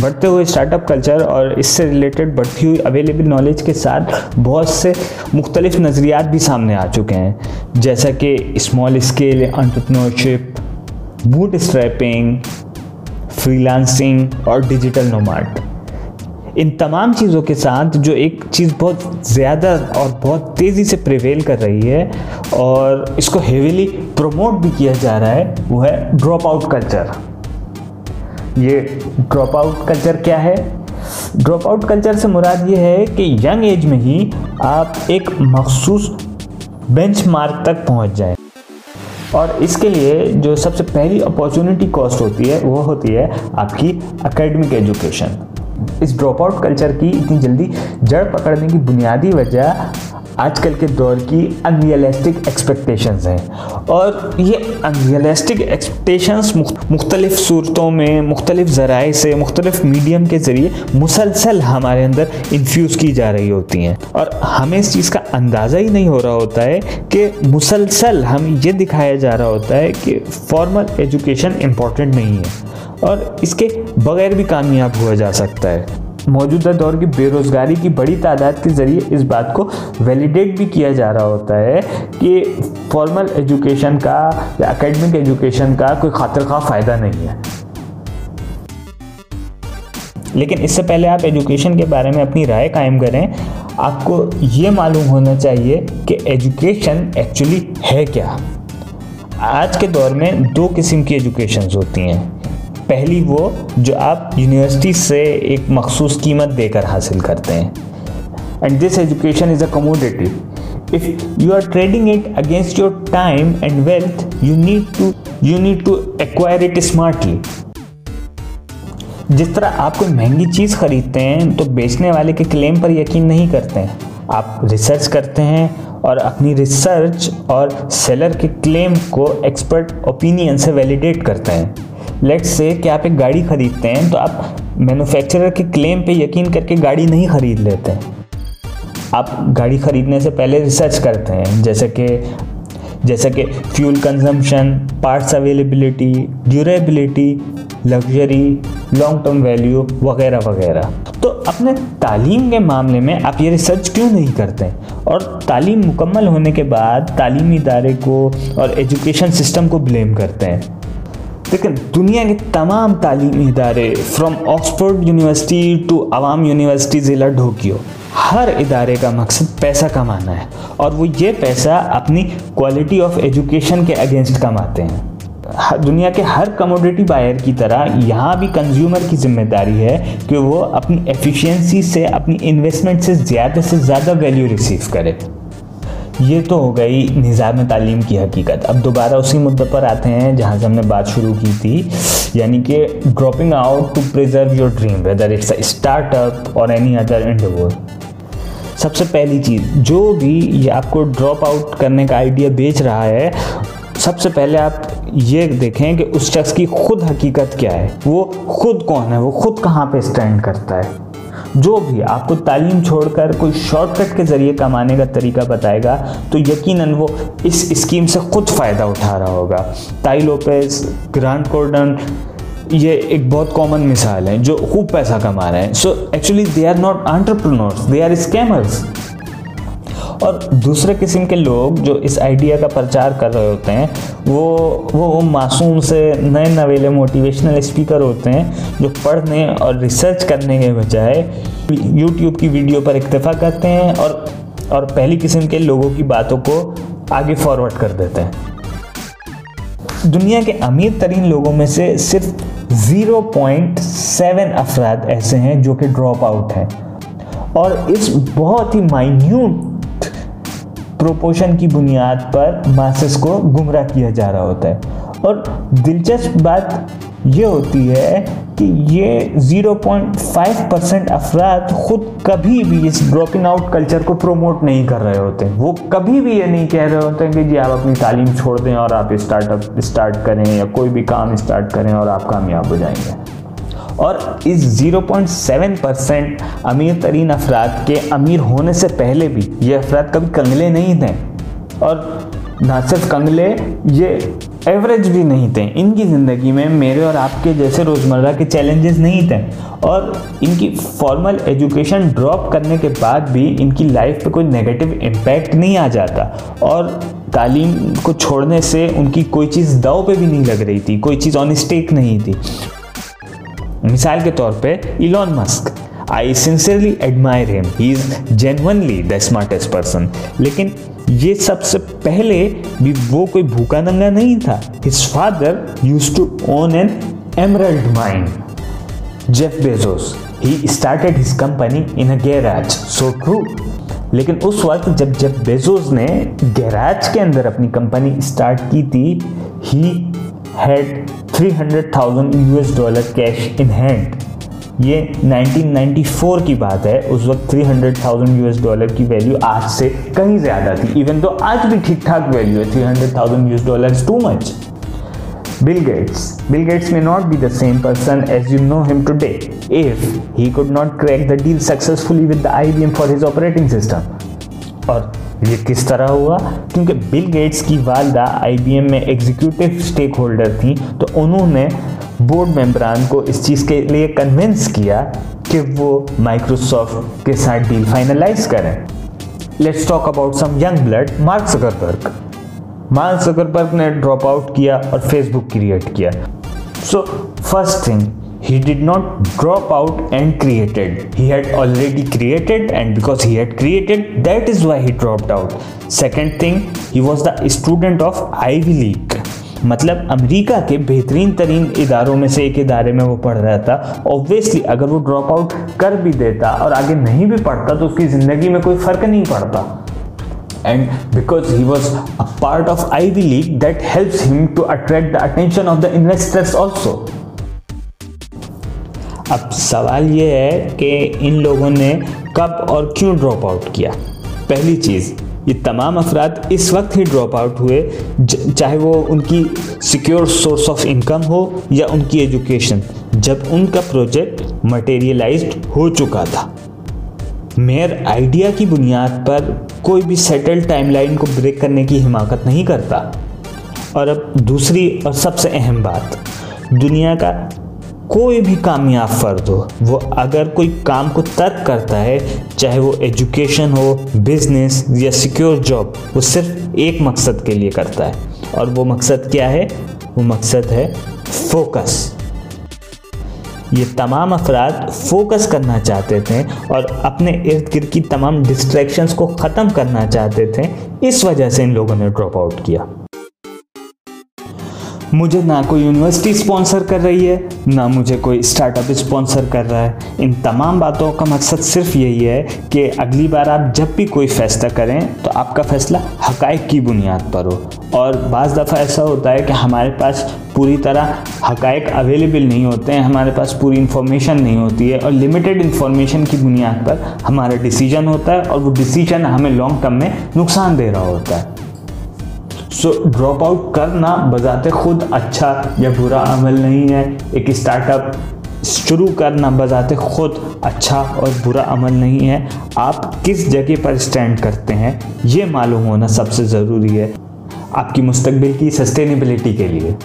बढ़ते हुए startup culture और इससे रिलेटेड बढ़ती हुई अवेलेबल नॉलेज के साथ बहुत से मुख्तलिफ़ नज़रियात भी सामने आ चुके हैं। जैसा कि small scale entrepreneurship bootstrapping freelancing और डिजिटल नोमार्ट इन तमाम चीज़ों के साथ जो एक चीज़ बहुत ज़्यादा और बहुत तेज़ी से प्रिवेल कर रही है और इसको हेवीली प्रमोट भी किया जा रहा है, वो है ड्रॉप आउट कल्चर ये ड्रॉप आउट कल्चर क्या है? ड्रॉप आउट कल्चर से मुराद ये है कि यंग एज में ही आप एक मखसूस बेंच मार्क तक पहुँच जाए। और इसके लिए जो सबसे पहली अपॉर्चुनिटी कॉस्ट होती है, वो होती है आपकी अकेडमिक एजुकेशन इस ड्रॉप आउट कल्चर की इतनी जल्दी जड़ पकड़ने की बुनियादी वजह आजकल के दौर की अनरियलिस्टिक एक्सपेक्टेशंस हैं। और ये अनरियलिस्टिक एक्सपेक्टेशंस मुख्तलिफ़ सूरतों में, मुख्तलिफ़ ज़राए से, मुख्तलिफ़ मीडियम के ज़रिए मुसलसल हमारे अंदर इन्फ्यूज़ की जा रही होती हैं। और हमें इस चीज़ का अंदाज़ा ही नहीं हो रहा होता है कि मुसलसल हमें ये दिखाया जा रहा होता है कि फॉर्मल एजुकेशन इंपॉर्टेंट नहीं है। और इसके बगैर भी कामयाब हुआ जा सकता है। मौजूदा दौर की बेरोज़गारी की बड़ी तादाद के ज़रिए इस बात को वैलिडेट भी किया जा रहा होता है कि फॉर्मल एजुकेशन का या अकेडमिक एजुकेशन का कोई खातर खा फ़ायदा नहीं है। लेकिन इससे पहले आप एजुकेशन के बारे में अपनी राय कायम करें। आपको ये मालूम होना चाहिए कि एजुकेशन एक्चुअली है क्या। आज के दौर में दो किस्म की एजुकेशन होती हैं। पहली वो जो आप यूनिवर्सिटी से एक मखसूस कीमत देकर हासिल करते हैं। And this education is a commodity if you are trading it against your time and wealth you need to you need to acquire it smartly जिस तरह आप कोई महँगी चीज़ खरीदते हैं तो बेचने वाले के क्लेम पर यकीन नहीं करते हैं। आप रिसर्च करते हैं और अपनी रिसर्च और सेलर के क्लेम को एक्सपर्ट ओपिनियन से वैलिडेट करते हैं। लेट्स से कि आप एक गाड़ी ख़रीदते हैं तो आप मैन्युफैक्चरर के क्लेम पे यकीन करके गाड़ी नहीं ख़रीद लेते आप गाड़ी ख़रीदने से पहले रिसर्च करते हैं, जैसे कि जैसे कि fuel consumption parts availability durability luxury long term value वगैरह वगैरह। तो अपने तालीम के मामले में आप ये रिसर्च क्यों नहीं करते और तालीम मुकम्मल होने के बाद तालीमी इदारे को और एजुकेशन सिस्टम को ब्लेम करते हैं। लेकिन दुनिया के तमाम तालीमी इदारे फ्रॉम ऑक्सफोर्ड यूनिवर्सिटी टू अवाम यूनिवर्सिटी ज़िला ढोकियो, हर इदारे का मकसद पैसा कमाना है। और वो ये पैसा अपनी क्वालिटी ऑफ़ एजुकेशन के अगेंस्ट कमाते हैं। दुनिया के हर कमोडिटी बायर की तरह यहाँ भी कंज्यूमर की ज़िम्मेदारी है कि वो अपनी एफिशिएंसी से, अपनी इन्वेस्टमेंट से ज़्यादा से ज़्यादा वैल्यू रिसीव करे। ये तो हो गई निज़ाम तालीम की हकीकत। अब दोबारा उसी मुद्दे पर आते हैं जहाँ से हमने बात शुरू की थी, यानी कि dropping out to preserve your dream whether it's a startup or any other endeavour सबसे पहली चीज़, जो भी ये आपको ड्रॉप आउट करने का आइडिया बेच रहा है, सबसे पहले आप ये देखें कि उस शख्स की खुद हकीकत क्या है। वो खुद कौन है? वो खुद कहाँ पे स्टैंड करता है? जो भी आपको तालीम छोड़कर कोई शॉर्टकट के ज़रिए कमाने का तरीका बताएगा तो यकीनन वो इस स्कीम से खुद फ़ायदा उठा रहा होगा। ताई लोपेस ग्रांड कोर्डन, ये एक बहुत कॉमन मिसाल है जो खूब पैसा कमा रहे हैं। So actually they are not entrepreneurs they are scammers और दूसरे किस्म के लोग जो इस आइडिया का प्रचार कर रहे होते हैं वो वो, मासूम से नए नवेले मोटिवेशनल स्पीकर होते हैं जो पढ़ने और रिसर्च करने के बजाय यूट्यूब की वीडियो पर इक्तफा करते हैं और और पहली किस्म के लोगों की बातों को आगे फॉरवर्ड कर देते हैं। दुनिया के अमीर तरीन लोगों में से सिर्फ़ 0.7 अफराद ऐसे हैं जो कि ड्रॉप आउट हैं। और इस बहुत ही माइन्यूट प्रोपोर्शन की बुनियाद पर मासेस को गुमराह किया जा रहा होता है। और दिलचस्प बात ये होती है कि ये 0.5 परसेंट अफराद खुद कभी भी इस ड्रॉपिंग आउट कल्चर को प्रमोट नहीं कर रहे होते। वो कभी भी ये नहीं कह रहे होते हैं कि जी आप अपनी तालीम छोड़ दें और आप स्टार्टअप स्टार्ट करें या कोई भी काम स्टार्ट करें और आप कामयाब हो जाएँगे। और इस 0.7 परसेंट अमीर तरीन अफराद के अमीर होने से पहले भी ये अफराद कभी कंगले नहीं थे। और ना सिर्फ़ कंगले, ये एवरेज भी नहीं थे। इनकी ज़िंदगी में मेरे और आपके जैसे रोज़मर्रा के चैलेंजेस नहीं थे। और इनकी फॉर्मल एजुकेशन ड्रॉप करने के बाद भी इनकी लाइफ पे कोई नेगेटिव इम्पैक्ट नहीं आ जाता। और तालीम को छोड़ने से उनकी कोई चीज़ दाव पे भी नहीं लग रही थी, कोई चीज़ ऑन स्टेक नहीं थी। मिसाल के तौर पे Elon Musk I sincerely admire him he is genuinely the smartest person लेकिन ये सबसे पहले भी वो कोई भूखा नंगा नहीं था। His father use to own an emerald mine Jeff Bezos he started his company in a garage so true लेकिन उस वक्त जब जेफ बेजोस ने गैराज के अंदर अपनी कंपनी स्टार्ट की थी he had 300,000 US dollar cash in hand ये 1994 की बात है उस वक्त 300,000 यूएस डॉलर की वैल्यू आज से कहीं ज़्यादा थी इवन तो आज भी ठीक ठाक वैल्यू है 300,000 US dollar too much Bill Gates Bill Gates may not be the same person as you know him today if he could not crack the deal successfully with the I for his operating system और ये किस तरह हुआ? क्योंकि Bill Gates की वालदा IBM में executive stake holder थी तो उन्होंने बोर्ड मेम्बरान को इस चीज़ के लिए कन्विंस किया कि वो माइक्रोसॉफ्ट के साथ डील फाइनलाइज करें। Let's talk about some young blood Mark Zuckerberg Mark Zuckerberg ने ड्रॉप आउट किया और फेसबुक क्रिएट किया। So first thing he did not drop out and created. He had already created and because he had created, that is why he dropped out. Second thing, he was the student of ivy league. मतलब America के बेहतरीन तरीन इदारों में से एक इदारे में वो पढ़ रहा था। ऑब्वियसली अगर वो ड्रॉप आउट कर भी देता और आगे नहीं भी पढ़ता तो उसकी ज़िंदगी में कोई फ़र्क नहीं पड़ता। And because he was a part of Ivy League that helps him to attract the attention of the investors also अब सवाल ये है कि इन लोगों ने कब और क्यों ड्रॉप आउट किया? पहली चीज़, ये तमाम अफराद इस वक्त ही ड्रॉप आउट हुए चाहे वो उनकी सिक्योर सोर्स ऑफ़ इनकम हो या उनकी एजुकेशन जब उनका प्रोजेक्ट मटेरियलाइज्ड हो चुका था। मेयर आइडिया की बुनियाद पर कोई भी सेटल टाइमलाइन को ब्रेक करने की हिमाकत नहीं करता। और अब दूसरी और सबसे अहम बात, दुनिया का कोई भी कामयाब फ़र्द हो, वो अगर कोई काम को तर्क करता है, चाहे वो एजुकेशन हो, बिज़नेस या सिक्योर जॉब, वो सिर्फ़ एक मकसद के लिए करता है। और वो मकसद क्या है? वो मकसद है फोकस। ये तमाम अफराद फोकस करना चाहते थे और अपने इर्द गिर्द की तमाम डिस्ट्रैक्शंस को ख़त्म करना चाहते थे, इस वजह से इन लोगों ने ड्रॉप आउट किया। मुझे ना कोई यूनिवर्सिटी स्पॉन्सर कर रही है, ना मुझे कोई स्टार्टअप स्पॉन्सर कर रहा है। इन तमाम बातों का मकसद सिर्फ़ यही है कि अगली बार आप जब भी कोई फ़ैसला करें तो आपका फ़ैसला हकाइक की बुनियाद पर हो। और बाज़ दफ़ा ऐसा होता है कि हमारे पास पूरी तरह हकाइक अवेलेबल नहीं होते हैं, हमारे पास पूरी इन्फॉर्मेशन नहीं होती है और लिमिटेड इन्फॉर्मेशन की बुनियाद पर हमारा डिसीज़न होता है और वो डिसीज़न हमें लॉन्ग टर्म में नुकसान दे रहा होता है। सो ड्रॉप आउट करना बजाते खुद अच्छा या बुरा अमल नहीं है। एक स्टार्टअप शुरू करना बजाते खुद अच्छा और बुरा अमल नहीं है। आप किस जगह पर स्टैंड करते हैं, ये मालूम होना सबसे ज़रूरी है। आपकी मुस्तबिल की सस्टेनेबिलिटी के लिए।